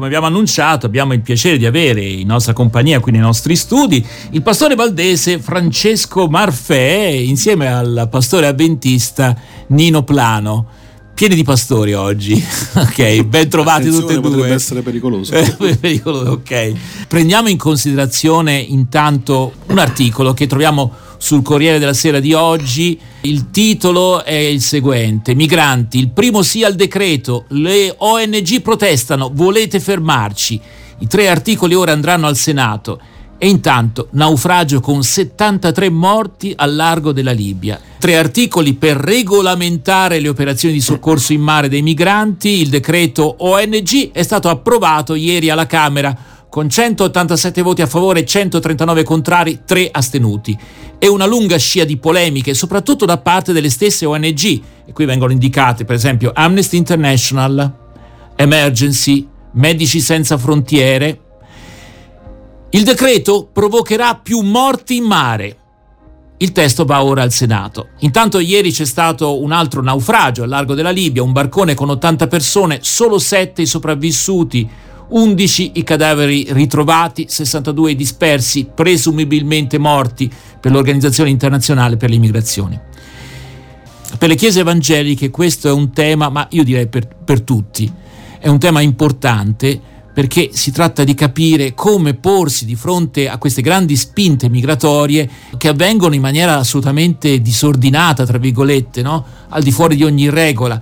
come abbiamo annunciato, abbiamo il piacere di avere in nostra compagnia, qui nei nostri studi, il pastore valdese Francesco Marfè insieme al pastore avventista Nino Plano pieni di pastori oggi. ok, ben trovati tutti e due. Potrebbe essere pericoloso. pericoloso, ok. Prendiamo in considerazione intanto un articolo che troviamo sul Corriere della Sera di oggi. Il titolo è il seguente: Migranti, il primo sì al decreto, le ONG protestano, volete fermarci. I tre articoli ora andranno al Senato. E intanto naufragio con 73 morti al largo della Libia. Tre articoli per regolamentare le operazioni di soccorso in mare dei migranti. Il decreto ONG è stato approvato ieri alla Camera con 187 voti a favore, 139 contrari, 3 astenuti. E una lunga scia di polemiche, soprattutto da parte delle stesse ONG, e qui vengono indicate per esempio Amnesty International, Emergency, Medici Senza Frontiere. Il decreto provocherà più morti in mare. Il testo va ora al Senato. Intanto ieri c'è stato un altro naufragio al largo della Libia, un barcone con 80 persone, solo 7 i sopravvissuti, 11 i cadaveri ritrovati, 62 dispersi, presumibilmente morti per l'Organizzazione Internazionale per le Migrazioni. Per le chiese evangeliche questo è un tema, ma io direi per, per tutti, è un tema importante perché si tratta di capire come porsi di fronte a queste grandi spinte migratorie che avvengono in maniera assolutamente disordinata, tra virgolette, no? al di fuori di ogni regola.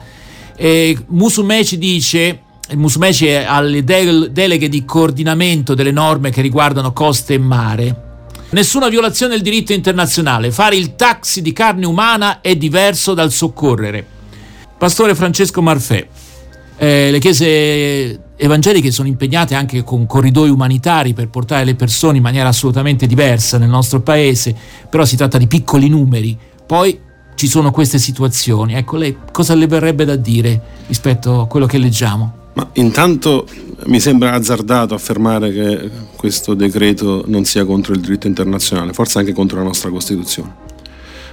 E Musumè ci dice Musumeci ha le deleghe di coordinamento delle norme che riguardano coste e mare. Nessuna violazione del diritto internazionale. Fare il taxi di carne umana è diverso dal soccorrere. Pastore Francesco Marfè, eh, le chiese evangeliche sono impegnate anche con corridoi umanitari per portare le persone in maniera assolutamente diversa nel nostro paese, però si tratta di piccoli numeri. Poi ci sono queste situazioni. Ecco, lei cosa le verrebbe da dire rispetto a quello che leggiamo? Ma intanto mi sembra azzardato affermare che questo decreto non sia contro il diritto internazionale, forse anche contro la nostra Costituzione.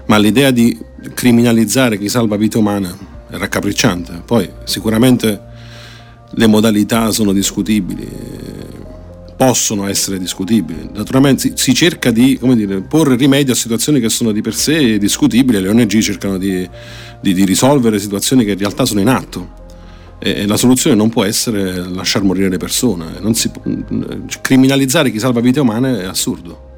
Ma l'idea di criminalizzare chi salva vite umane è raccapricciante. Poi sicuramente le modalità sono discutibili, possono essere discutibili. Naturalmente si cerca di dire, porre rimedio a situazioni che sono di per sé discutibili, le ONG cercano di, di, di risolvere situazioni che in realtà sono in atto e la soluzione non può essere lasciar morire le persone. Si, criminalizzare chi salva vite umane è assurdo.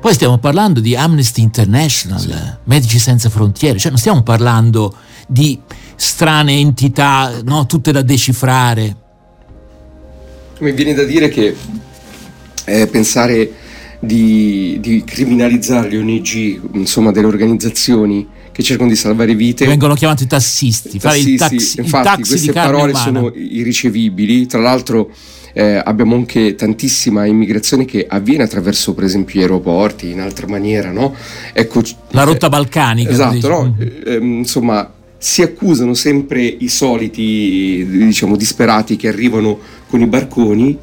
Poi stiamo parlando di Amnesty International, sì. Medici Senza Frontiere, cioè non stiamo parlando di strane entità, no, tutte da decifrare. Mi viene da dire che eh, pensare di, di, criminalizzare le ONG, insomma delle organizzazioni che cercano di salvare vite. Vengono chiamati tassisti, fare tassisti, il taxi, infatti il taxi queste parole umana. sono irricevibili, tra l'altro eh, abbiamo anche tantissima immigrazione che avviene attraverso per esempio gli aeroporti, in altra maniera, no? Ecco, La rotta balcanica. Esatto, no? eh, insomma si accusano sempre i soliti diciamo disperati che arrivano con i barconi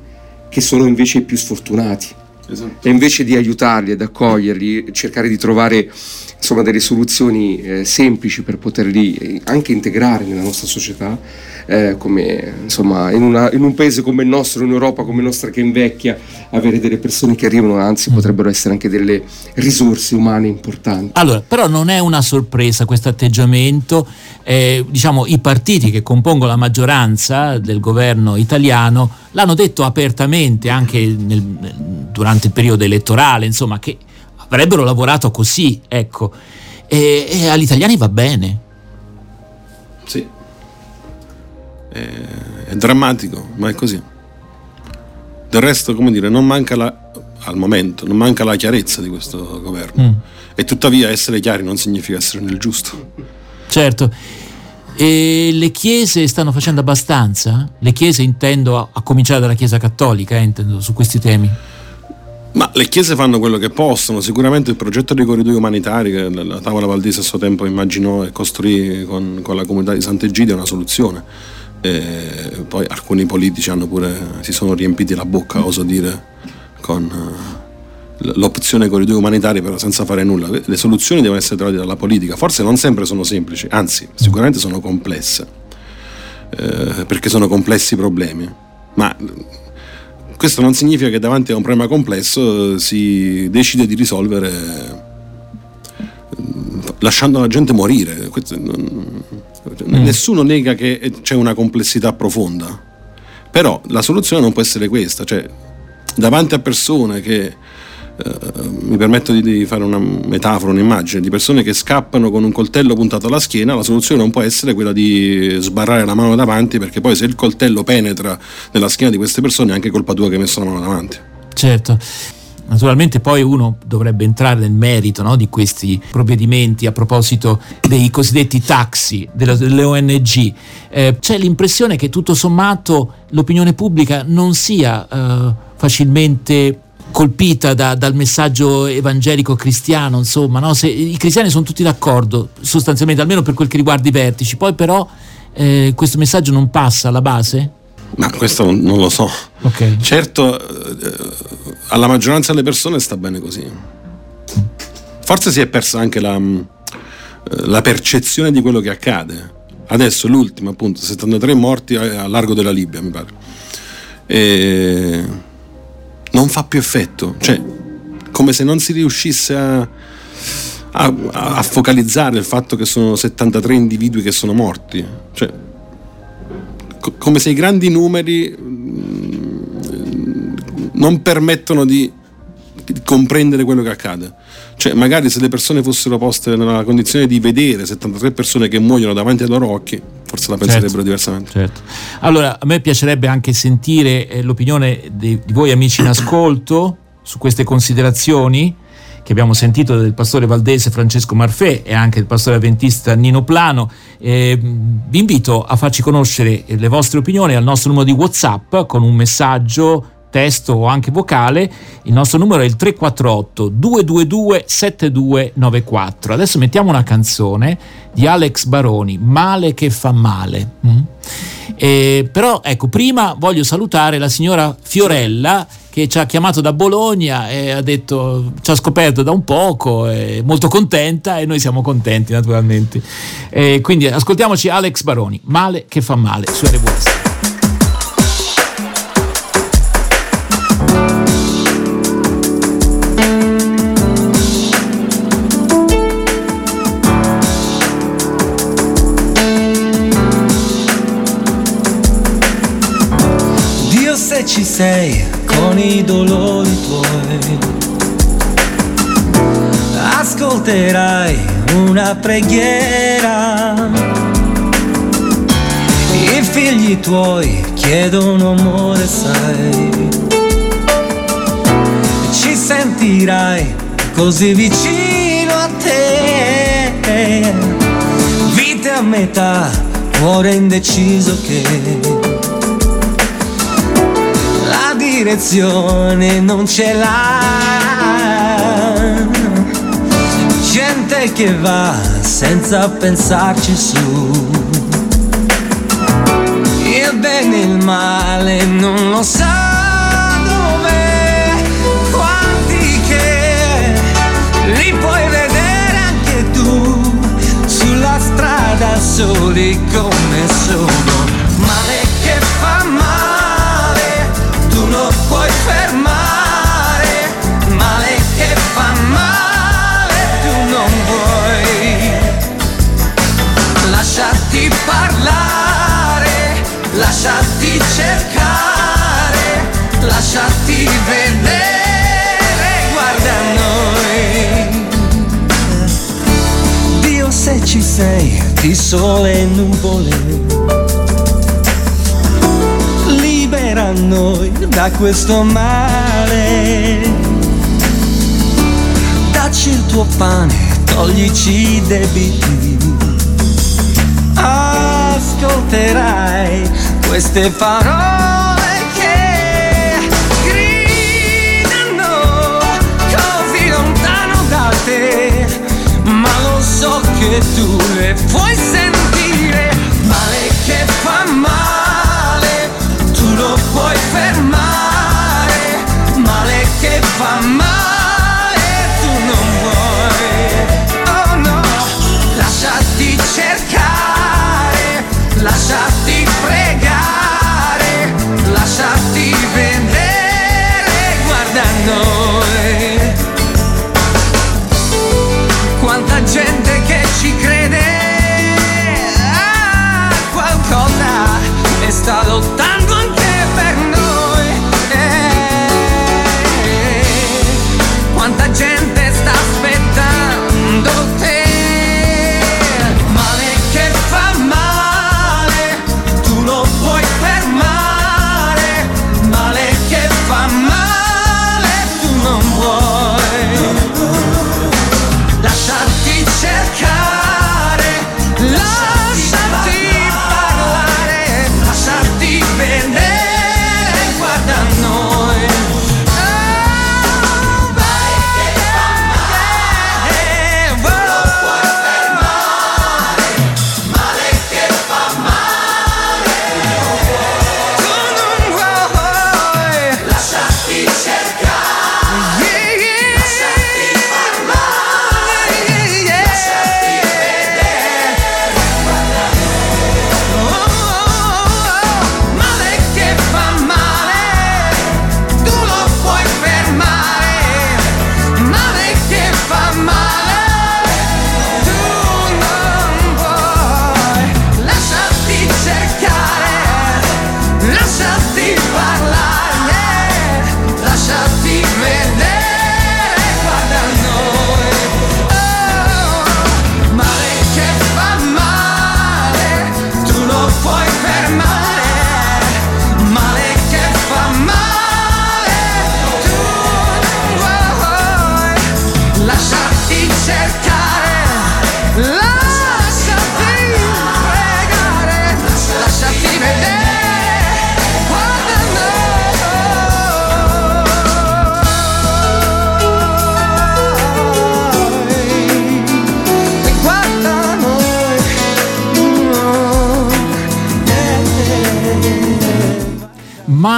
che sono invece i più sfortunati. Esatto. E invece di aiutarli, ad accoglierli, cercare di trovare insomma, delle soluzioni eh, semplici per poterli eh, anche integrare nella nostra società, eh, come insomma, in, una, in, un paese come il nostro, in Europa come il nostro che invecchia, avere delle persone che arrivano, anzi potrebbero essere anche delle risorse umane importanti. Allora, però non è una sorpresa questo atteggiamento, eh, diciamo i partiti che compongono la maggioranza del governo italiano l'hanno detto apertamente anche nel, durante il periodo elettorale, insomma, che avrebbero lavorato così, ecco. E, e agli italiani va bene. Sì. È, è, drammatico, ma è così. Del resto, come dire, non manca la, al momento, non manca la chiarezza di questo governo. Mm. E tuttavia essere chiari non significa essere nel giusto. Certo. E le chiese stanno facendo abbastanza? Le chiese intendo a, a cominciare dalla Chiesa Cattolica, eh, intendo, su questi temi. Ma le chiese fanno quello che possono, sicuramente il progetto dei corridoi umanitari che la Tavola Valdese a suo tempo immaginò e costruì con, con la comunità di Sant'Egidio è una soluzione. E poi alcuni politici pure, si sono riempiti la bocca, oso dire, con eh, l'opzione corridoi umanitari però senza fare nulla. Le soluzioni devono essere trovate dalla politica, forse non sempre sono semplici, anzi sicuramente sono complesse, eh, perché sono complessi problemi Ma questo non significa che davanti a un problema complesso eh, si decide di risolvere mm, lasciando la gente morire. Non, mm. Nessuno nega che c'è una complessità profonda, però la soluzione non può essere questa, cioè davanti a persone che Uh, mi permetto di, di, fare una metafora, un'immagine di persone che scappano con un coltello puntato alla schiena, la soluzione non può essere quella di sbarrare la mano davanti perché poi se il coltello penetra nella schiena di queste persone è anche colpa tua che hai messo la mano davanti. Certo. Naturalmente poi uno dovrebbe entrare nel merito no, di questi provvedimenti a proposito dei cosiddetti taxi delle, delle ONG. Eh, c'è l'impressione che tutto sommato l'opinione pubblica non sia eh, facilmente colpita da, dal messaggio evangelico cristiano, insomma, no? Se, i cristiani sono tutti d'accordo, sostanzialmente, almeno per quel che riguarda i vertici, poi però eh, questo messaggio non passa alla base? Ma questo non lo so. Okay. Certo, eh, alla maggioranza delle persone sta bene così. Forse si è persa anche la, mm, la percezione di quello che accade. Adesso l'ultimo, appunto, 73 morti a largo della Libia, mi pare. E non fa più effetto, cioè come se non si riuscisse a, a, a focalizzare il fatto che sono 73 individui che sono morti, cioè co- come se i grandi numeri mm, non permettono di comprendere quello che accade. Cioè, magari se le persone fossero poste nella condizione di vedere 73 persone che muoiono davanti ai loro occhi, forse la penserebbero certo, diversamente. Certo. Allora, a me piacerebbe anche sentire eh, l'opinione di, di voi amici in ascolto su queste considerazioni che abbiamo sentito del pastore valdese Francesco Marfè e anche del pastore avventista Nino Plano. Eh, vi invito a farci conoscere le vostre opinioni al nostro numero di WhatsApp con un messaggio testo o anche vocale, il nostro numero è il 348 222 7294. Adesso mettiamo una canzone di Alex Baroni, Male che fa male. Mm? Eh, però ecco, prima voglio salutare la signora Fiorella che ci ha chiamato da Bologna e ha detto ci ha scoperto da un poco, è molto contenta e noi siamo contenti naturalmente. Eh, quindi ascoltiamoci Alex Baroni, Male che fa male su RWS. Sei con i dolori tuoi. Ascolterai una preghiera. I figli tuoi chiedono amore, sai. Ci sentirai così vicino a te. Vite a metà, cuore indeciso che direzione non ce l'ha. Gente che va senza pensarci su. Il bene e il male non lo sa dove. Quanti li puoi vedere anche tu sulla strada soli come sono. Nuvole libera noi da questo male. Dacci il tuo pane, toglici i debiti. Ascolterai queste parole che gridano così lontano da te, ma lo so che tu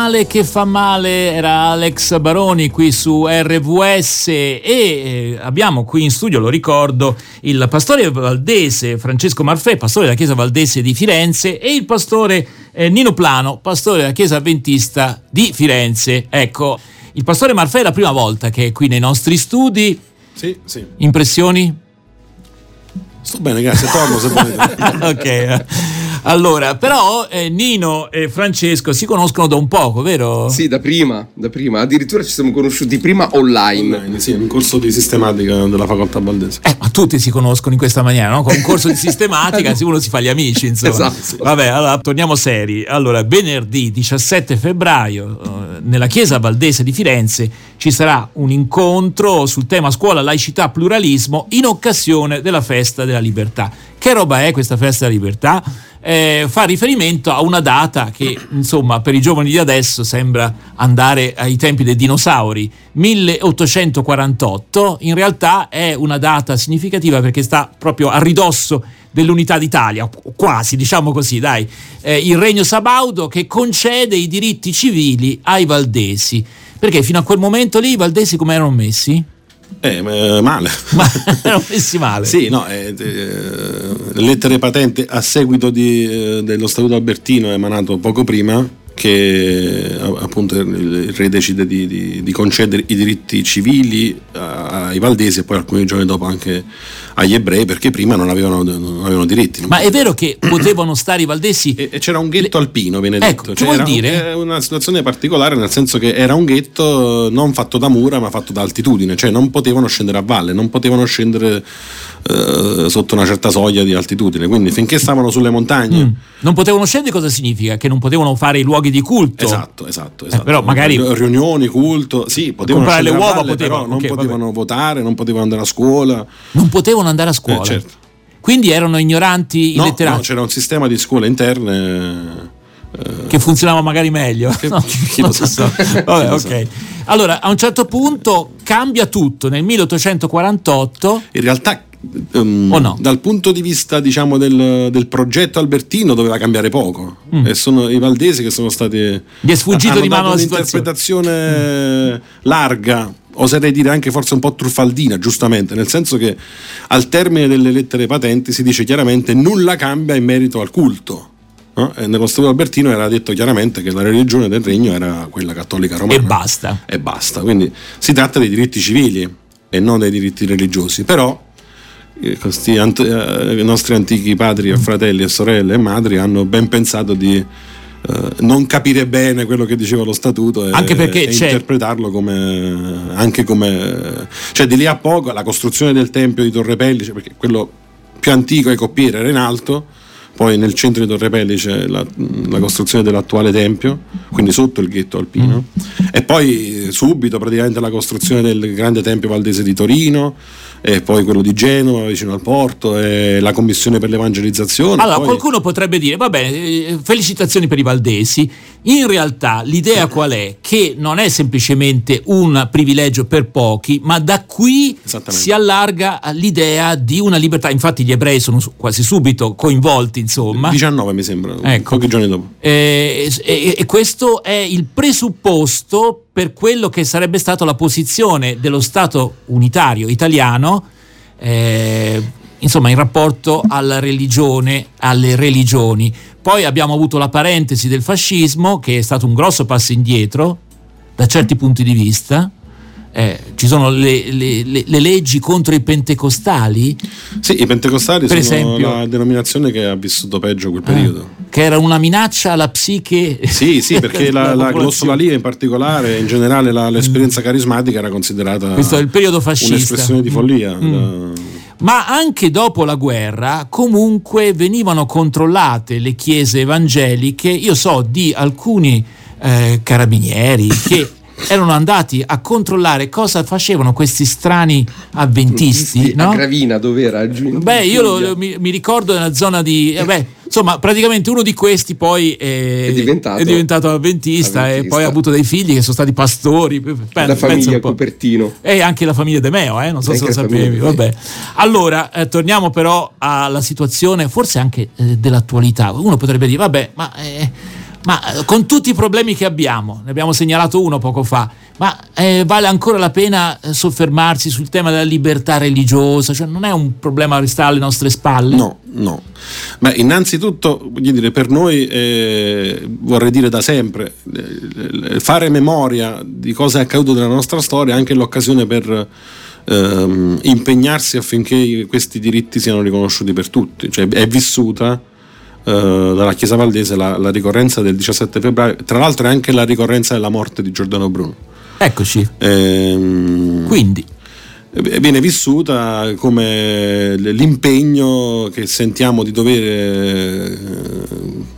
Male che fa male era Alex Baroni qui su RVS e eh, abbiamo qui in studio, lo ricordo, il pastore valdese Francesco Marfè, pastore della Chiesa Valdese di Firenze e il pastore eh, Nino Plano, pastore della Chiesa Adventista di Firenze. Ecco, il pastore Marfè è la prima volta che è qui nei nostri studi. Sì, sì. Impressioni? Sto bene, grazie, torno se volete. ok. Allora, però eh, Nino e Francesco si conoscono da un poco, vero? Sì, da prima, da prima. Addirittura ci siamo conosciuti prima online. Online, sì, in un corso di sistematica della facoltà valdese. Eh, ma tutti si conoscono in questa maniera, no? Con un corso di sistematica uno si fa gli amici, insomma. Esatto. Vabbè, allora torniamo seri. Allora, venerdì 17 febbraio, eh, nella chiesa valdese di Firenze, ci sarà un incontro sul tema scuola, laicità, pluralismo in occasione della festa della libertà. Che roba è questa festa della libertà? Eh, fa riferimento a una data che insomma per i giovani di adesso sembra andare ai tempi dei dinosauri 1848 in realtà è una data significativa perché sta proprio a ridosso dell'unità d'Italia quasi diciamo così dai. Eh, il regno sabaudo che concede i diritti civili ai valdesi. Perché fino a quel momento lì i valdesi come erano messi? Eh, male. Ma erano messi male. sì, no, eh, eh, lettere patente a seguito di, eh, dello Statuto Albertino emanato poco prima che appunto il re decide di, di, di concedere i diritti civili ai valdesi e poi alcuni giorni dopo anche agli ebrei perché prima non avevano, non avevano diritti. Ma è vero che potevano stare i valdesi? E, e c'era un ghetto le... alpino, viene ecco, detto. Che cioè, vuol dire? Era una situazione particolare nel senso che era un ghetto non fatto da mura ma fatto da altitudine, cioè non potevano scendere a valle, non potevano scendere eh, sotto una certa soglia di altitudine, quindi finché stavano sulle montagne. Mm. Non potevano scendere cosa significa? Che non potevano fare i luoghi di culto? Esatto, esatto. esatto. Eh, però magari... Riunioni, culto, sì, potevano comprare le uova, valle, potevano, però non okay, potevano vabbè. votare, non potevano andare a scuola. Non potevano andare a scuola? Eh, certo. Quindi erano ignoranti no, i letterati? No, c'era un sistema di scuole interne... Eh, che funzionava magari meglio. Che, no, chi lo sa. so. Vabbè, ok. Allora, a un certo punto cambia tutto. Nel 1848... In realtà Um, o no? dal punto di vista diciamo, del, del, progetto albertino doveva cambiare poco mm. e sono i valdesi che sono stati gli è sfuggito di mano la un'interpretazione mm. larga oserei dire anche forse un po' truffaldina giustamente nel senso che al termine delle lettere patenti si dice chiaramente nulla cambia in merito al culto No? nello Statuto Albertino era detto chiaramente che la religione del regno era quella cattolica romana. E basta. E basta. Quindi si tratta dei diritti civili e non dei diritti religiosi. Però questi ant- i nostri antichi padri e fratelli e sorelle e madri hanno ben pensato di Uh, non capire bene quello che diceva lo statuto e, anche perché e interpretarlo come anche come cioè di lì a poco la costruzione del tempio di Torre Pellice perché quello più antico ai coppiere era in alto poi nel centro di Torre Pellice la, la costruzione dell'attuale tempio quindi sotto il ghetto alpino mm. e poi subito praticamente la costruzione del grande tempio valdese di Torino e poi quello di Genova vicino al porto e la commissione per l'evangelizzazione. Allora poi... qualcuno potrebbe dire, va bene, eh, felicitazioni per i valdesi, in realtà l'idea qual è? Che non è semplicemente un privilegio per pochi, ma da qui si allarga l'idea di una libertà, infatti gli ebrei sono quasi subito coinvolti, insomma. 19 mi sembra, ecco. pochi giorni dopo. E, e, e questo è il presupposto per quello che sarebbe stata la posizione dello Stato unitario italiano, eh, insomma, in rapporto alla religione, alle religioni. Poi abbiamo avuto la parentesi del fascismo, che è stato un grosso passo indietro da certi punti di vista. Eh, ci sono le, le, le, le, leggi contro i pentecostali? Sì, i pentecostali per sono esempio, la denominazione che ha vissuto peggio quel periodo. Eh, che era una minaccia alla psiche. Sì, sì, perché la, la glossolalia in particolare, in generale la, l'esperienza carismatica era considerata Questo è il periodo fascista. un'espressione di follia. Mm. Da... Ma anche dopo la guerra comunque venivano controllate le chiese evangeliche. Io so di alcuni eh, carabinieri che erano andati a controllare cosa facevano questi strani avventisti. No? A Gravina, dove era? Beh, io lo, lo, mi, mi, ricordo nella zona di... Eh beh, insomma, praticamente uno di questi poi è, è, diventato, è diventato, avventista, avventista, e poi ha avuto dei figli che sono stati pastori. La famiglia Cupertino. E anche la famiglia De Meo, eh? non so se lo sapevi. Vabbè. Allora, eh, torniamo però alla situazione, forse anche eh, dell'attualità. Uno potrebbe dire, vabbè, ma... Eh, Ma eh, con tutti i problemi che abbiamo, ne abbiamo segnalato uno poco fa, ma eh, vale ancora la pena eh, soffermarsi sul tema della libertà religiosa? Cioè non è un problema che sta alle nostre spalle? No, no. Ma innanzitutto, voglio dire, per noi, eh, vorrei dire da sempre, eh, fare memoria di cosa è accaduto nella nostra storia è anche l'occasione per ehm, impegnarsi affinché questi diritti siano riconosciuti per tutti. Cioè, è vissuta eh, dalla Chiesa Valdese la, la, ricorrenza del 17 febbraio, tra l'altro è anche la ricorrenza della morte di Giordano Bruno. Eccoci. Ehm, Quindi viene vissuta come l'impegno che sentiamo di dovere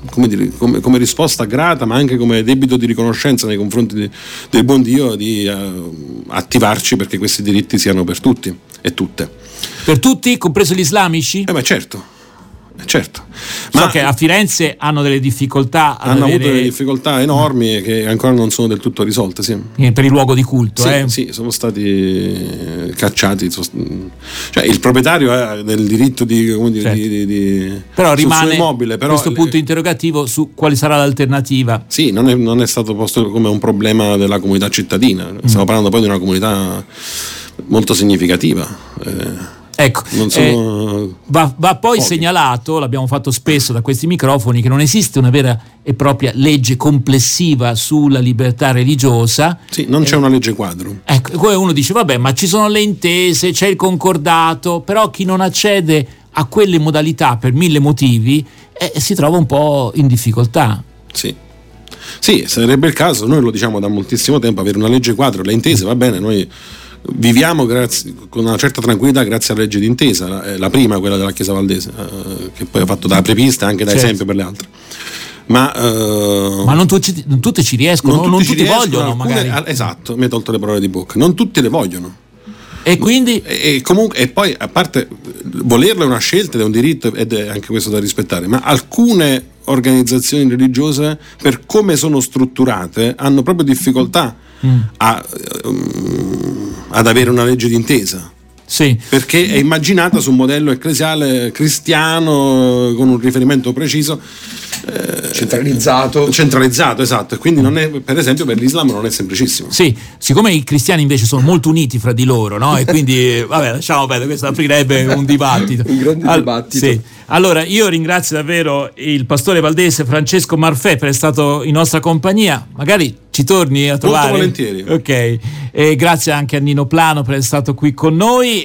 come, dire, come, come, risposta grata ma anche come debito di riconoscenza nei confronti di, del buon Dio di uh, attivarci perché questi diritti siano per tutti e tutte per tutti compreso gli islamici? Eh beh certo certo. So che a Firenze hanno delle difficoltà. Hanno avere... avuto delle difficoltà enormi che ancora non sono del tutto risolte. Sì. Per il luogo di culto, sì, eh? sì sono stati eh, cacciati. Cioè, il proprietario ha del diritto di. Dire, certo. di, di però rimane immobile, però questo punto interrogativo su quale sarà l'alternativa. Sì, non è, non è, stato posto come un problema della comunità cittadina. Stiamo mm. parlando poi di una comunità molto significativa. Eh Ecco, eh, va, va, poi pochi. segnalato, l'abbiamo fatto spesso da questi microfoni, che non esiste una vera e propria legge complessiva sulla libertà religiosa. Sì, non c'è eh, una legge quadro. Ecco, poi uno dice, vabbè, ma ci sono le intese, c'è il concordato, però chi non accede a quelle modalità per mille motivi eh, si trova un po' in difficoltà. Sì. Sì, sarebbe il caso, noi lo diciamo da moltissimo tempo, avere una legge quadro, le intese va bene, noi viviamo grazie, con una certa tranquillità grazie alla legge d'intesa, la, eh, la prima, quella della Chiesa Valdese, eh, che poi ha fatto da prepista anche da certo. esempio per le altre. Ma, uh, Ma non, tutti, non, tutti, ci riescono, non, non tutti, tutti riescono, vogliono. Alcune, magari. Esatto, mi hai tolto le parole di bocca. Non tutti le vogliono. E quindi? E, e, comunque, e poi, a parte volerlo è una scelta ed è un diritto ed è anche questo da rispettare, ma alcune organizzazioni religiose, per come sono strutturate, hanno proprio difficoltà mm. a, um, ad avere una legge d'intesa. Sì. Perché è immaginata su un modello ecclesiale cristiano con un riferimento preciso. Eh, centralizzato. Centralizzato, esatto. E quindi non è, per esempio per l'Islam non è semplicissimo. Sì, siccome i cristiani invece sono molto uniti fra di loro, no? E quindi, vabbè, lasciamo perdere, questo aprirebbe un dibattito. un grande All- dibattito. Sì. Allora, io ringrazio davvero il pastore valdese Francesco Marfè per essere stato in nostra compagnia. Magari ci torni a trovare. Molto volentieri. Ok. E grazie anche a Nino Plano per essere stato qui con noi.